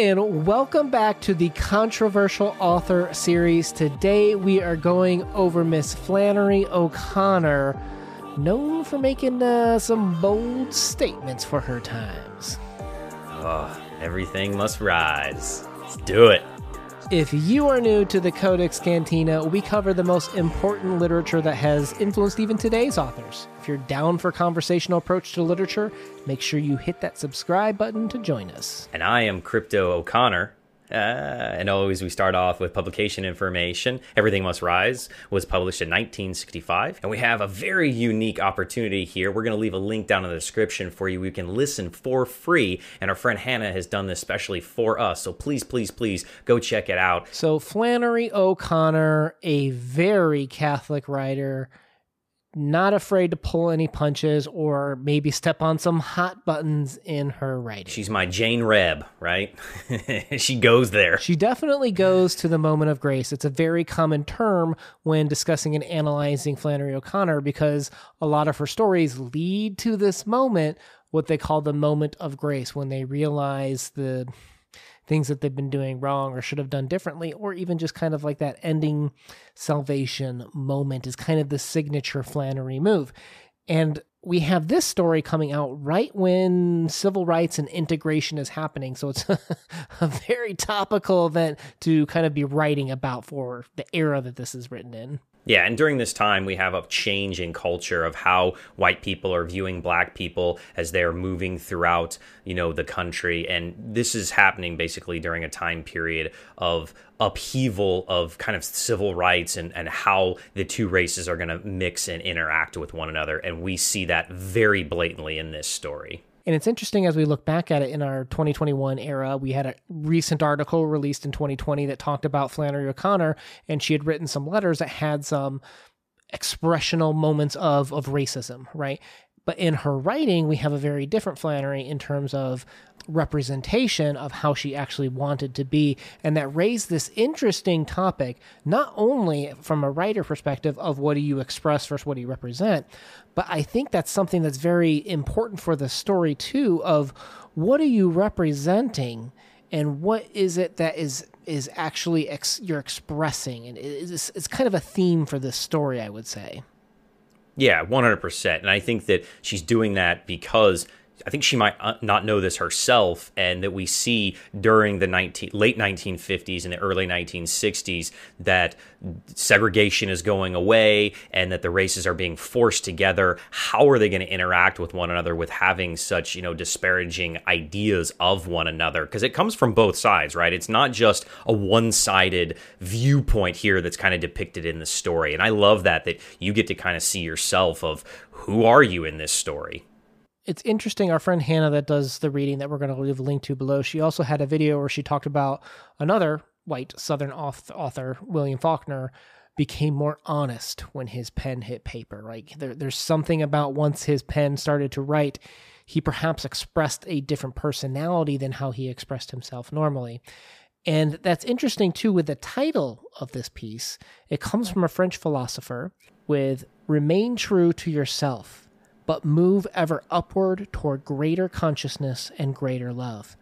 and welcome back to the controversial author series. Today we are going over Miss Flannery O'Connor, known for making uh, some bold statements for her times. Oh, everything must rise. Let's do it. If you are new to the Codex Cantina, we cover the most important literature that has influenced even today's authors. If you're down for conversational approach to literature, make sure you hit that subscribe button to join us. And I am Crypto O'Connor. Uh, and always we start off with publication information. Everything Must Rise was published in 1965. And we have a very unique opportunity here. We're going to leave a link down in the description for you. You can listen for free. And our friend Hannah has done this specially for us. So please, please, please go check it out. So, Flannery O'Connor, a very Catholic writer not afraid to pull any punches or maybe step on some hot buttons in her writing. She's my Jane Reb, right? she goes there. She definitely goes to the moment of grace. It's a very common term when discussing and analyzing Flannery O'Connor because a lot of her stories lead to this moment, what they call the moment of grace, when they realize the things that they've been doing wrong or should have done differently, or even just kind of like that ending salvation moment is kind of the signature Flannery move. And we have this story coming out right when civil rights and integration is happening. So it's a, very topical event to kind of be writing about for the era that this is written in. Yeah, and during this time, we have a change in culture of how white people are viewing black people as they're moving throughout, you know, the country. And this is happening basically during a time period of upheaval of kind of civil rights and, and how the two races are going to mix and interact with one another. And we see that very blatantly in this story. And it's interesting as we look back at it in our 2021 era. We had a recent article released in 2020 that talked about Flannery O'Connor, and she had written some letters that had some expressional moments of of racism, right? But in her writing, we have a very different Flannery in terms of representation of how she actually wanted to be. And that raised this interesting topic, not only from a writer perspective of what do you express versus what do you represent, but I think that's something that's very important for the story too of what are you representing and what is it that is is actually ex- you're expressing and it's, it's kind of a theme for this story i would say yeah 100% and i think that she's doing that because I think she might uh, not know this herself, and that we see during the 19, late 1950s and the early 1960s that segregation is going away and that the races are being forced together. How are they going to interact with one another with having such, you know, disparaging ideas of one another? Because it comes from both sides, right? It's not just a one sided viewpoint here that's kind of depicted in the story. And I love that, that you get to kind of see yourself of who are you in this story? It's interesting. Our friend Hannah, that does the reading that we're going to leave a link to below, she also had a video where she talked about another white Southern author, William Faulkner, became more honest when his pen hit paper. Like there, there's something about once his pen started to write, he perhaps expressed a different personality than how he expressed himself normally. And that's interesting too with the title of this piece. It comes from a French philosopher with remain true to yourself but move ever upward toward greater consciousness and greater love.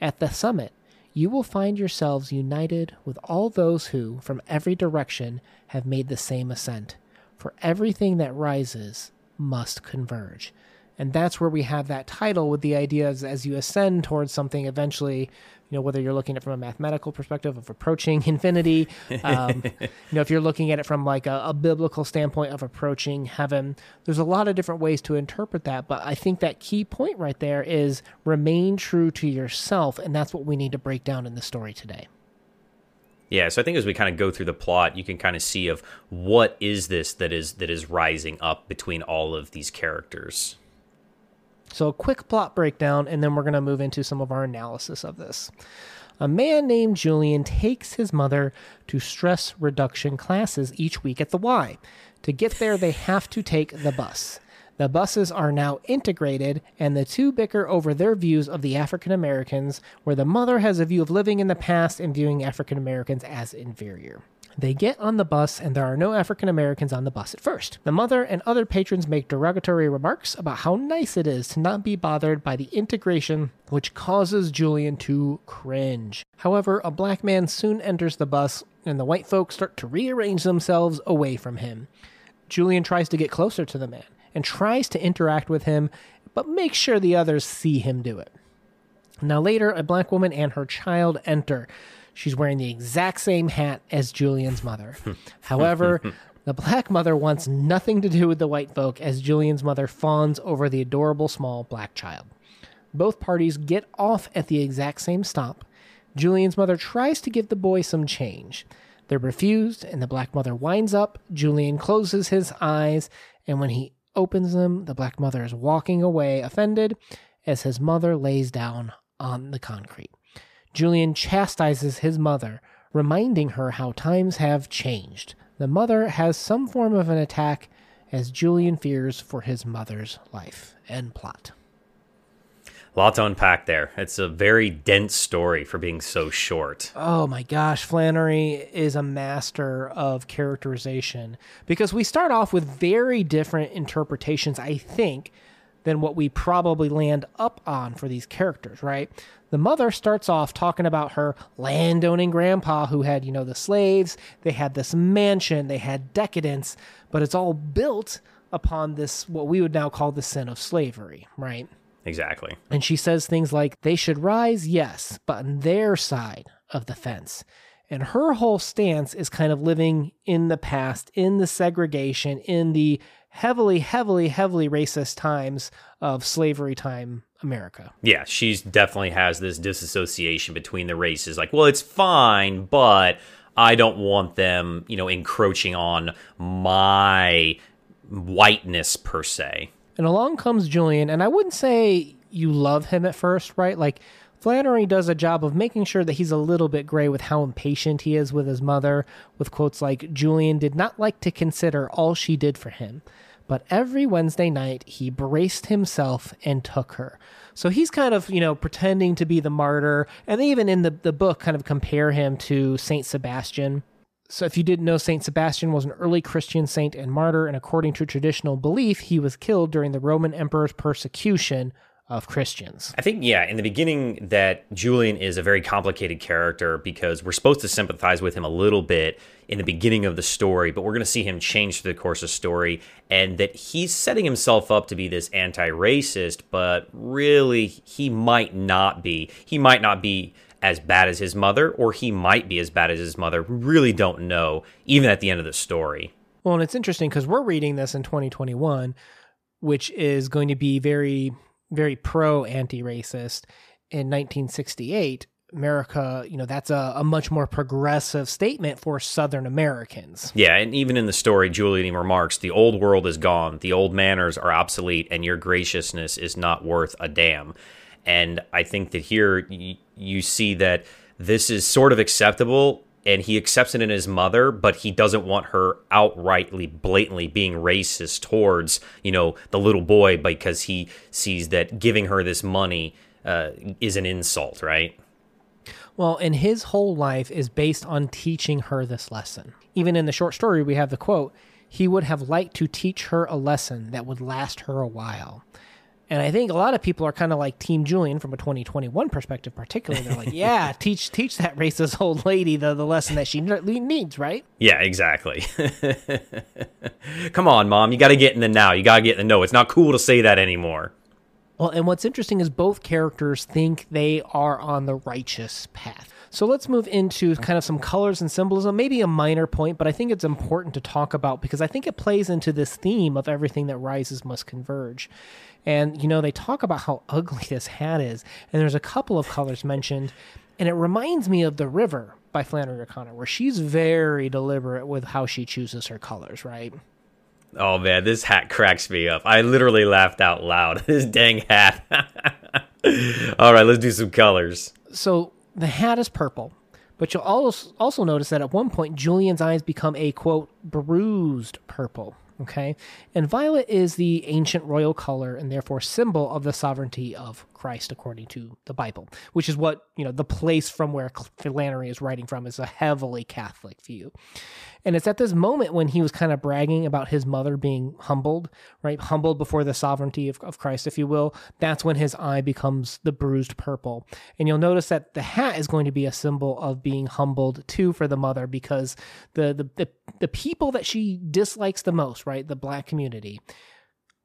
At the summit, you will find yourselves united with all those who, from every direction, have made the same ascent. For everything that rises must converge. And that's where we have that title with the idea as, as you ascend towards something eventually you know whether you're looking at it from a mathematical perspective of approaching infinity um, you know if you're looking at it from like a, a, biblical standpoint of approaching heaven there's a lot of different ways to interpret that but i think that key point right there is remain true to yourself and that's what we need to break down in the story today yeah, so I think as we kind of go through the plot, you can kind of see of what is this that is that is rising up between all of these characters. So, a quick plot breakdown, and then we're going to move into some of our analysis of this. A man named Julian takes his mother to stress reduction classes each week at the Y. To get there, they have to take the bus. The buses are now integrated, and the two bicker over their views of the African Americans, where the mother has a view of living in the past and viewing African Americans as inferior. They get on the bus, and there are no African Americans on the bus at first. The mother and other patrons make derogatory remarks about how nice it is to not be bothered by the integration, which causes Julian to cringe. However, a black man soon enters the bus, and the white folks start to rearrange themselves away from him. Julian tries to get closer to the man and tries to interact with him, but makes sure the others see him do it. Now, later, a black woman and her child enter. She's wearing the exact same hat as Julian's mother. However, the black mother wants nothing to do with the white folk as Julian's mother fawns over the adorable small black child. Both parties get off at the exact same stop. Julian's mother tries to give the boy some change. They're refused, and the black mother winds up. Julian closes his eyes, and when he opens them, the black mother is walking away, offended, as his mother lays down on the concrete. Julian chastises his mother, reminding her how times have changed. The mother has some form of an attack as Julian fears for his mother's life. End plot. Lot to unpack there. It's a very dense story for being so short. Oh my gosh, Flannery is a master of characterization because we start off with very different interpretations, I think, than what we probably land up on for these characters, right? The mother starts off talking about her landowning grandpa who had, you know, the slaves, they had this mansion, they had decadence, but it's all built upon this, what we would now call the sin of slavery, right? Exactly. And she says things like, they should rise, yes, but on their side of the fence. And her whole stance is kind of living in the past, in the segregation, in the heavily, heavily, heavily racist times of slavery time America. Yeah, she's definitely has this disassociation between the races. Like, well, it's fine, but I don't want them, you know, encroaching on my whiteness per se. And along comes Julian, and I wouldn't say you love him at first, right? Like Flannery does a job of making sure that he's a little bit gray with how impatient he is with his mother, with quotes like, Julian did not like to consider all she did for him. But every Wednesday night, he braced himself and took her. So he's kind of, you know, pretending to be the martyr. And they even in the, the book kind of compare him to Saint Sebastian. So if you didn't know, Saint Sebastian was an early Christian saint and martyr, and according to traditional belief, he was killed during the Roman emperor's persecution of Christians. I think, yeah, in the beginning, that Julian is a very complicated character because we're supposed to sympathize with him a little bit in the beginning of the story, but we're going to see him change through the course of story, and that he's setting himself up to be this anti-racist, but really he might not be. He might not be as bad as his mother, or he might be as bad as his mother. We really don't know, even at the end of the story. Well, and it's interesting because we're reading this in 2021, which is going to be very very pro anti racist in 1968. America, you know, that's a, a, much more progressive statement for Southern Americans. Yeah, and even in the story, Julian remarks the old world is gone, the old manners are obsolete, and your graciousness is not worth a damn. And I think that here y- you see that this is sort of acceptable and he accepts it in his mother, but he doesn't want her outrightly, blatantly being racist towards, you know, the little boy because he sees that giving her this money uh, is an insult, right? Well, and his whole life is based on teaching her this lesson. Even in the short story, we have the quote He would have liked to teach her a lesson that would last her a while. And I think a lot of people are kind of like Team Julian from a 2021 perspective, particularly. They're like, "Yeah, teach teach that racist old lady the, the lesson that she needs, right?" Yeah, exactly. Come on, mom, you got to get in the now. You got to get in the no. It's not cool to say that anymore. Well, and what's interesting is both characters think they are on the righteous path. So let's move into kind of some colors and symbolism, maybe a minor point, but I think it's important to talk about because I think it plays into this theme of everything that rises must converge. And, you know, they talk about how ugly this hat is, and there's a couple of colors mentioned, and it reminds me of The River by Flannery O'Connor, where she's very deliberate with how she chooses her colors, right? Oh man, this hat cracks me up. I literally laughed out loud. this dang hat. All right, let's do some colors. So the hat is purple, but you'll also also notice that at one point Julian's eyes become a quote bruised purple Okay. And violet is the ancient royal color and therefore symbol of the sovereignty of Christ, according to the Bible, which is what, you know, the place from where Flannery is writing from is a heavily Catholic view. And it's at this moment when he was kind of bragging about his mother being humbled, right? Humbled before the sovereignty of, of Christ, if you will. That's when his eye becomes the bruised purple. And you'll notice that the hat is going to be a symbol of being humbled too for the mother because the, the, the, the people that she dislikes the most, right? The black community.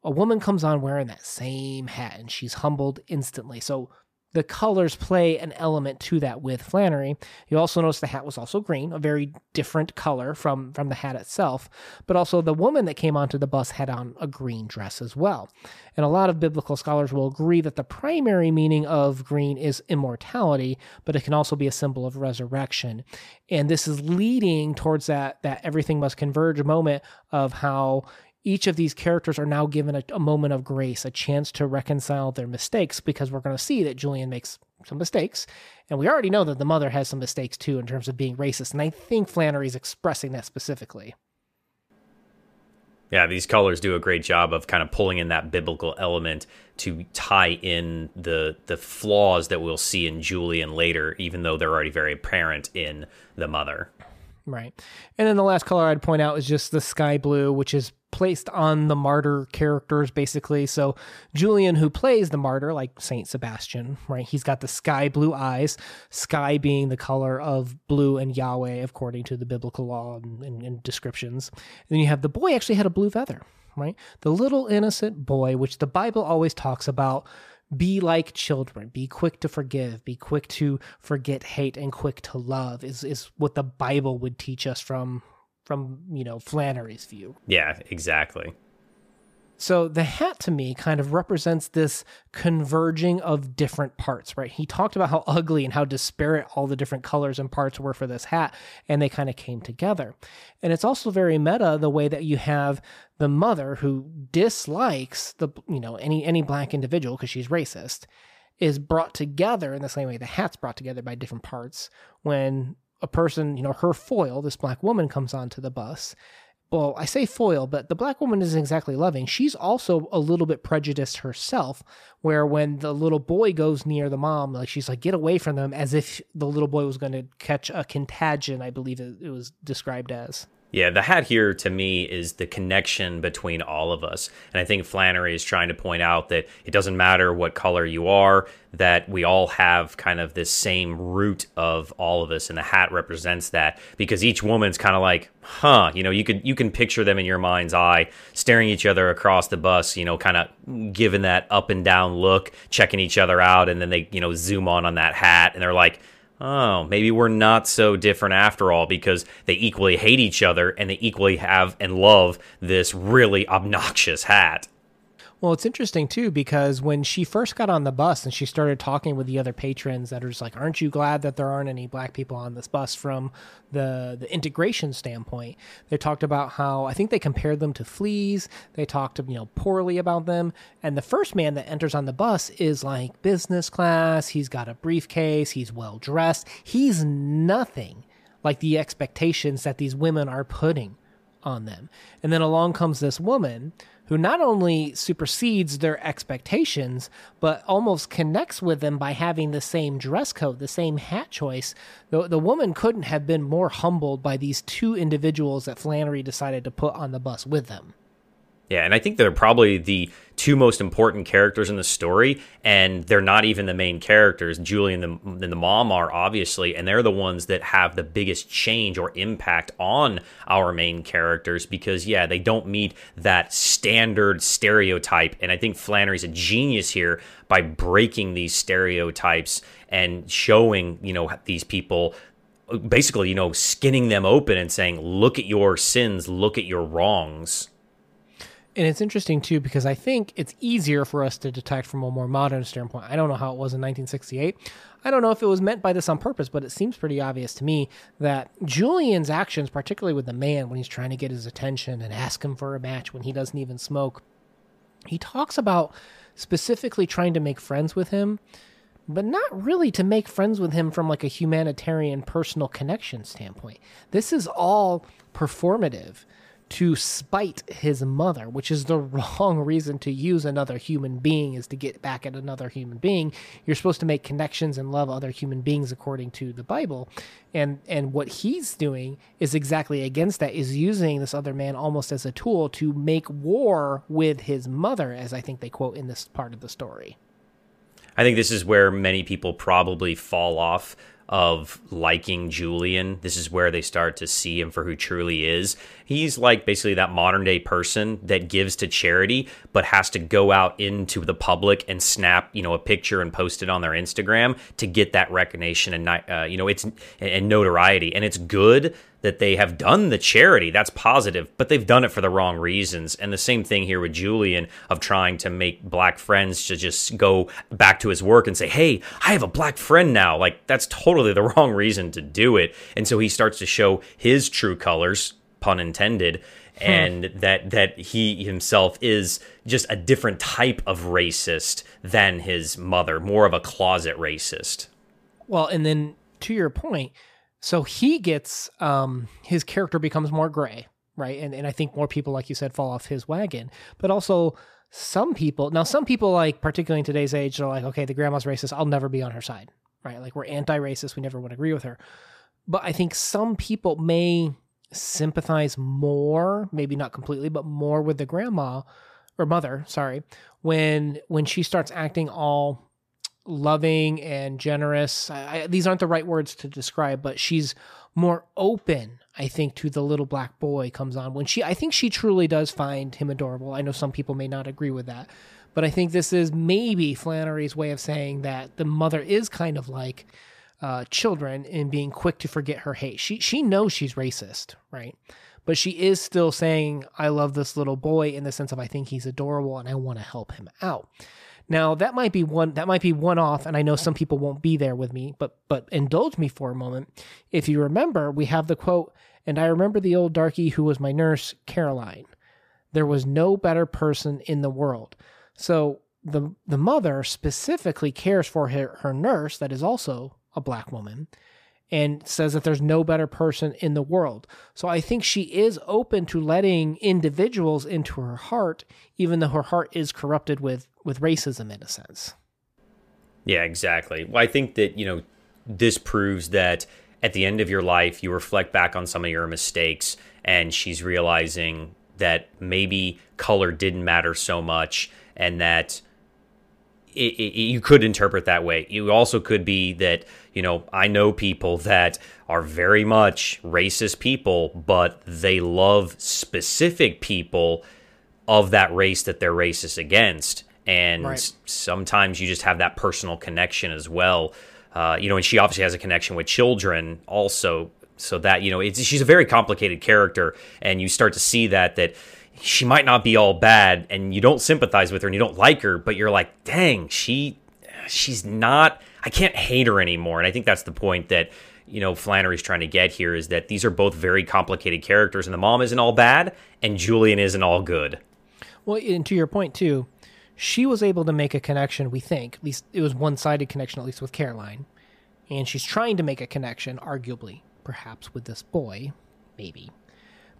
A woman comes on wearing that same hat and she's humbled instantly. So the colors play an element to that with Flannery. You also notice the hat was also green, a very different color from from the hat itself. But also the woman that came onto the bus had on a green dress as well. And a lot of biblical scholars will agree that the primary meaning of green is immortality, but it can also be a symbol of resurrection. And this is leading towards that that everything must converge moment of how each of these characters are now given a, a, moment of grace, a chance to reconcile their mistakes, because we're going to see that Julian makes some mistakes. And we already know that the mother has some mistakes too in terms of being racist. And I think Flannery's expressing that specifically. Yeah, these colors do a great job of kind of pulling in that biblical element to tie in the the flaws that we'll see in Julian later, even though they're already very apparent in the mother. Right. And then the last color I'd point out is just the sky blue, which is placed on the martyr characters basically. So Julian who plays the martyr like Saint Sebastian, right? He's got the sky blue eyes, sky being the color of blue and Yahweh according to the biblical law and, and, and descriptions. And then you have the boy actually had a blue feather, right? The little innocent boy which the Bible always talks about be like children be quick to forgive be quick to forget hate and quick to love is is what the bible would teach us from from you know Flannery's view. Yeah, exactly. So the hat to me kind of represents this converging of different parts, right? He talked about how ugly and how disparate all the different colors and parts were for this hat, and they kind of came together. And it's also very meta the way that you have the mother who dislikes the you know any any black individual because she's racist is brought together in the same way the hat's brought together by different parts when a person, you know, her foil, this black woman comes onto the bus. Well, I say foil, but the black woman isn't exactly loving. She's also a little bit prejudiced herself, where when the little boy goes near the mom, like she's like, get away from them, as if the little boy was going to catch a contagion, I believe it was described as. Yeah, the hat here to me is the connection between all of us. And I think Flannery is trying to point out that it doesn't matter what color you are, that we all have kind of this same root of all of us and the hat represents that because each woman's kind of like, "Huh, you know, you could you can picture them in your mind's eye staring each other across the bus, you know, kind of giving that up and down look, checking each other out and then they, you know, zoom on on that hat and they're like, oh, maybe we're not so different after all because they equally hate each other and they equally have and love this really obnoxious hat. Well, it's interesting too because when she first got on the bus and she started talking with the other patrons that are just like, "Aren't you glad that there aren't any black people on this bus?" From the the integration standpoint, they talked about how I think they compared them to fleas. They talked you know poorly about them. And the first man that enters on the bus is like business class. He's got a briefcase. He's well dressed. He's nothing like the expectations that these women are putting on them. And then along comes this woman who not only supersedes their expectations, but almost connects with them by having the same dress code, the same hat choice. The, the woman couldn't have been more humbled by these two individuals that Flannery decided to put on the bus with them. Yeah, and I think they're probably the two most important characters in the story, and they're not even the main characters. Julian the, and the mom are obviously, and they're the ones that have the biggest change or impact on our main characters because, yeah, they don't meet that standard stereotype. And I think Flannery's a genius here by breaking these stereotypes and showing, you know, these people basically, you know, skinning them open and saying, look at your sins, look at your wrongs. And it's interesting too because I think it's easier for us to detect from a more modern standpoint. I don't know how it was in 1968. I don't know if it was meant by this on purpose, but it seems pretty obvious to me that Julian's actions, particularly with the man when he's trying to get his attention and ask him for a match when he doesn't even smoke, he talks about specifically trying to make friends with him, but not really to make friends with him from like a humanitarian personal connection standpoint. This is all performative to spite his mother, which is the wrong reason to use another human being is to get back at another human being. You're supposed to make connections and love other human beings according to the Bible. And and what he's doing is exactly against that is using this other man almost as a tool to make war with his mother as I think they quote in this part of the story. I think this is where many people probably fall off of liking Julian. This is where they start to see him for who truly is. He's like basically that modern day person that gives to charity, but has to go out into the public and snap, you know, a picture and post it on their Instagram to get that recognition and, uh, you know, it's and notoriety. And it's good that they have done the charity. That's positive, but they've done it for the wrong reasons. And the same thing here with Julian of trying to make black friends to just go back to his work and say, "Hey, I have a black friend now." Like that's totally the wrong reason to do it. And so he starts to show his true colors, pun intended, hmm. and that that he himself is just a different type of racist than his mother, more of a closet racist. Well, and then to your point, so he gets um, his character becomes more gray, right? And and I think more people, like you said, fall off his wagon. But also some people now some people like particularly in today's age are like, okay, the grandma's racist, I'll never be on her side. Right? Like we're anti-racist, we never would agree with her. But I think some people may sympathize more, maybe not completely, but more with the grandma or mother, sorry, when when she starts acting all loving and generous. I, I, these aren't the right words to describe, but she's more open, I think, to the little black boy comes on when she. I think she truly does find him adorable. I know some people may not agree with that, but I think this is maybe Flannery's way of saying that the mother is kind of like uh, children in being quick to forget her hate. She she knows she's racist, right? But she is still saying, "I love this little boy" in the sense of I think he's adorable and I want to help him out. Now that might be one that might be one off, and I know some people won't be there with me, but but indulge me for a moment. If you remember, we have the quote, and I remember the old darky who was my nurse, Caroline. There was no better person in the world. So the the mother specifically cares for her, her nurse, that is also a black woman, and says that there's no better person in the world. So I think she is open to letting individuals into her heart, even though her heart is corrupted with with racism in a sense. Yeah, exactly. Well, I think that you know this proves that at the end of your life, you reflect back on some of your mistakes, and she's realizing that maybe color didn't matter so much, and that it, it, you could interpret that way. You also could be that, you know, I know people that are very much racist people, but they love specific people of that race that they're racist against. And right. sometimes you just have that personal connection as well. Uh, you know, and she obviously has a connection with children also. So that, you know, it's, she's a very complicated character. And you start to see that, that, she might not be all bad and you don't sympathize with her and you don't like her, but you're like, dang, she she's not I can't hate her anymore. And I think that's the point that you know Flannery's trying to get here is that these are both very complicated characters and the mom isn't all bad and Julian isn't all good. Well, and to your point too, she was able to make a connection, we think. At least it was one-sided connection at least with Caroline. And she's trying to make a connection arguably perhaps with this boy, maybe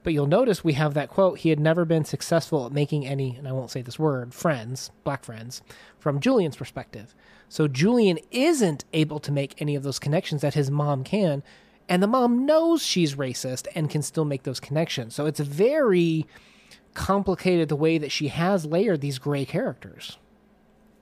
but you'll notice we have that quote he had never been successful at making any, and I won't say this word, friends, black friends, from Julian's perspective. So Julian isn't able to make any of those connections that his mom can. And the mom knows she's racist and can still make those connections. So it's very complicated the way that she has layered these gray characters.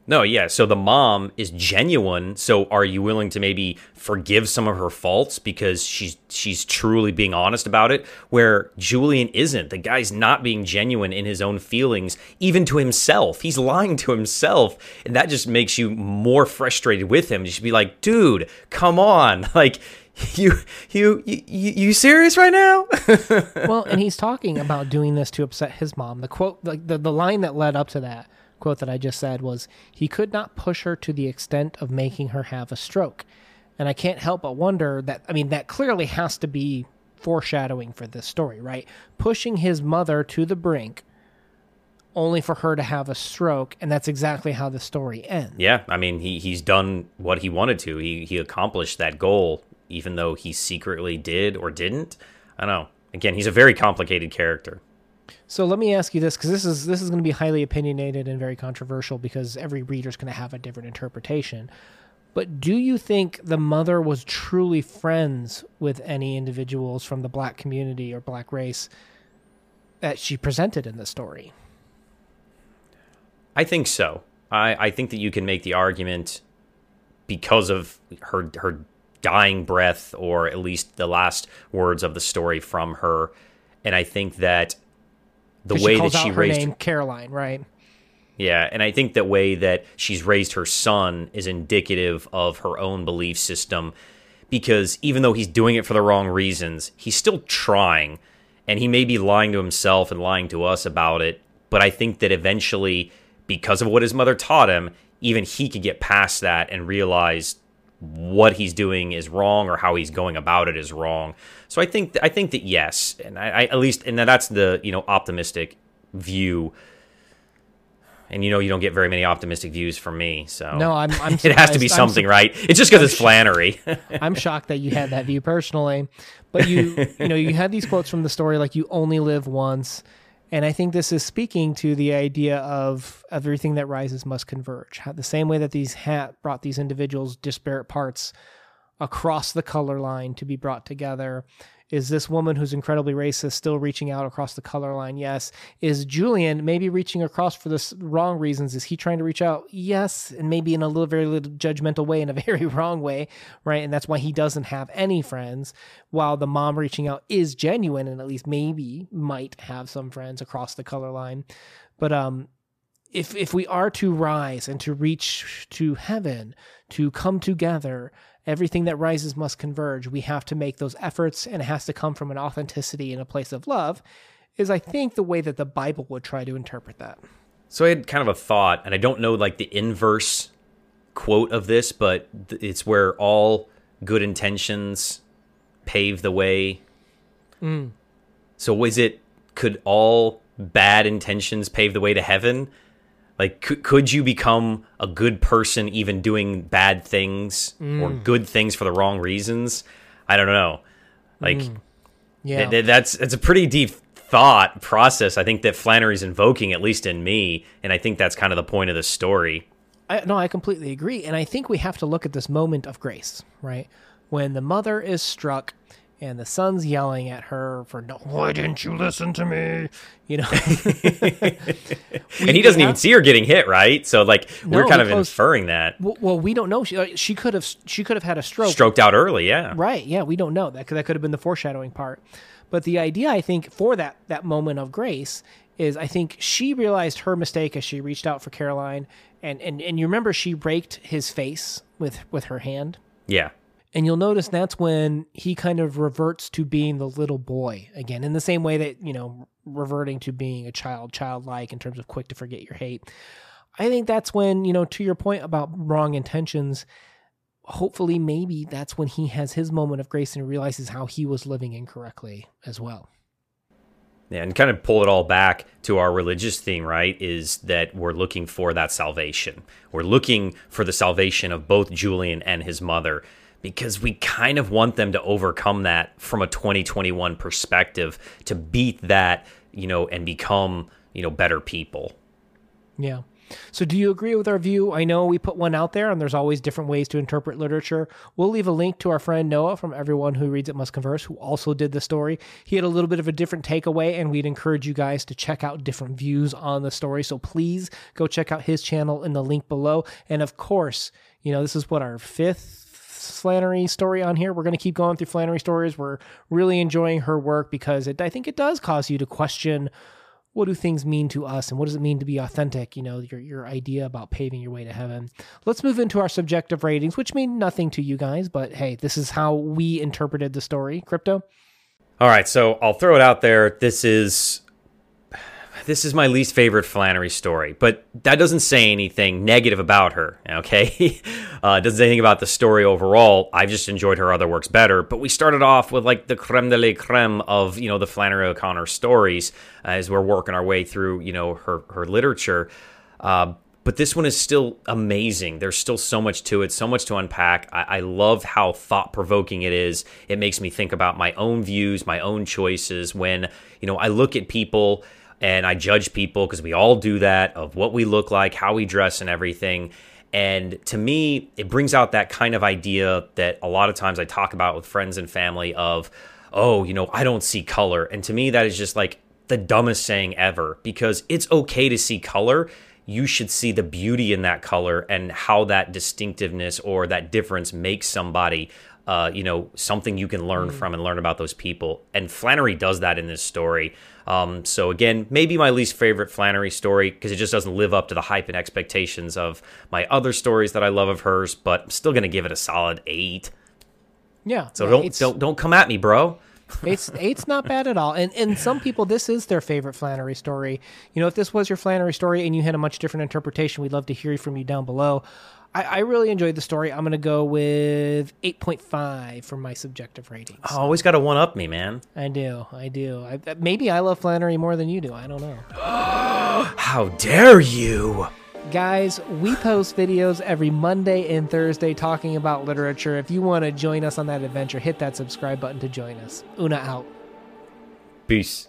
No, yeah. So the mom is genuine. So are you willing to maybe forgive some of her faults because she's she's truly being honest about it? Where Julian isn't. The guy's not being genuine in his own feelings, even to himself. He's lying to himself, and that just makes you more frustrated with him. You should be like, dude, come on, like. You, you, you, you serious right now? well, and he's talking about doing this to upset his mom. The quote, like the, the line that led up to that quote that I just said was he could not push her to the extent of making her have a stroke. And I can't help but wonder that I mean that clearly has to be foreshadowing for this story, right? Pushing his mother to the brink only for her to have a stroke and that's exactly how the story ends. Yeah, I mean he he's done what he wanted to. He he accomplished that goal even though he secretly did or didn't. I don't know. Again, he's a very complicated character. So let me ask you this, because this is this is going to be highly opinionated and very controversial, because every reader is going to have a different interpretation. But do you think the mother was truly friends with any individuals from the black community or black race that she presented in the story? I think so. I, I think that you can make the argument because of her her dying breath, or at least the last words of the story from her. And I think that the way she that she raised name, Caroline, right? Yeah, and I think the way that she's raised her son is indicative of her own belief system because even though he's doing it for the wrong reasons, he's still trying and he may be lying to himself and lying to us about it, but I think that eventually because of what his mother taught him, even he could get past that and realize what he's doing is wrong or how he's going about it is wrong. So I think I think that yes, and I, I at least and that's the you know optimistic view and you know you don't get very many optimistic views from me. So no, I'm. I'm it has to be something, right? It's just because it's Flannery. I'm shocked that you had that view personally, but you you know you had these quotes from the story like you only live once, and I think this is speaking to the idea of everything that rises must converge. The same way that these hat brought these individuals disparate parts across the color line to be brought together is this woman who's incredibly racist still reaching out across the color line? Yes. Is Julian maybe reaching across for the wrong reasons? Is he trying to reach out? Yes, and maybe in a little very little judgmental way, in a very wrong way, right? And that's why he doesn't have any friends. While the mom reaching out is genuine and at least maybe might have some friends across the color line. But um, if if we are to rise and to reach to heaven, to come together, everything that rises must converge. We have to make those efforts, and it has to come from an authenticity and a place of love, is I think the way that the Bible would try to interpret that. So I had kind of a thought, and I don't know like the inverse quote of this, but it's where all good intentions pave the way. Mm. So is it could all bad intentions pave the way to heaven? Like, could, could you become a good person even doing bad things mm. or good things for the wrong reasons? I don't know. Like, mm. yeah, th- that's it's a pretty deep thought process. I think that Flannery's invoking, at least in me, and I think that's kind of the point of the story. I, no, I completely agree, and I think we have to look at this moment of grace, right? When the mother is struck and the son's yelling at her for no why didn't you listen to me? You know? And he doesn't even see her getting hit right? So like no, we're kind of inferring that. Well, well, we don't know. She, uh, she could have she could have had a stroke. Stroked out early yeah. Right yeah we don't know. That that could have been the foreshadowing part. But the idea i think for that that moment of grace is i think she realized her mistake as she reached out for caroline. And and, and you remember she raked his face with with her hand? Yeah and you'll notice that's when he kind of reverts to being the little boy again, in the same way that, you know, reverting to being a child, childlike in terms of quick to forget your hate. I think that's when, you know, to your point about wrong intentions, hopefully maybe that's when he has his moment of grace and realizes how he was living incorrectly as well. Yeah, and kind of pull it all back to our religious theme, right? Is that we're looking for that salvation. We're looking for the salvation of both Julian and his mother because we kind of want them to overcome that from a 2021 perspective to beat that, you know, and become, you know, better people. Yeah. So, do you agree with our view? I know we put one out there, and there's always different ways to interpret literature. We'll leave a link to our friend Noah from Everyone Who Reads It Must Converse, who also did the story. He had a little bit of a different takeaway, and we'd encourage you guys to check out different views on the story. So, please go check out his channel in the link below. And of course, you know, this is what our fifth Flannery story on here. We're going to keep going through Flannery stories. We're really enjoying her work because it, I think it does cause you to question what do things mean to us and what does it mean to be authentic? You know, your, your idea about paving your way to heaven. Let's move into our subjective ratings, which mean nothing to you guys, but hey, this is how we interpreted the story. Crypto? All right, so I'll throw it out there. This is this is my least favorite Flannery story, but that doesn't say anything negative about her, okay? uh, doesn't say anything about the story overall. I've just enjoyed her other works better. But we started off with like the creme de la creme of, you know, the Flannery O'Connor stories uh, as we're working our way through, you know, her, her literature. Uh, but this one is still amazing. There's still so much to it, so much to unpack. I, I love how thought provoking it is. It makes me think about my own views, my own choices. When you know, I look at people and I judge people because we all do that of what we look like, how we dress, and everything. And to me, it brings out that kind of idea that a lot of times I talk about with friends and family of, oh, you know, I don't see color. And to me, that is just like the dumbest saying ever because it's okay to see color. You should see the beauty in that color and how that distinctiveness or that difference makes somebody uh, you know, something you can learn mm. from and learn about those people. And Flannery does that in this story. Um, so again, maybe my least favorite Flannery story because it just doesn't live up to the hype and expectations of my other stories that I love of hers. But I'm still gonna give it a solid eight. Yeah. So yeah, don't don't don't come at me, bro. Eight's eight's not bad at all. And and some people this is their favorite Flannery story. You know, if this was your Flannery story and you had a much different interpretation, we'd love to hear from you down below. I, I really enjoyed the story. I'm going to go with 8.5 for my subjective ratings. Oh, always got to one up me, man. I do. I do. I, maybe I love Flannery more than you do. I don't know. How dare you! Guys, we post videos every Monday and Thursday talking about literature. If you want to join us on that adventure, hit that subscribe button to join us. Una out. Peace.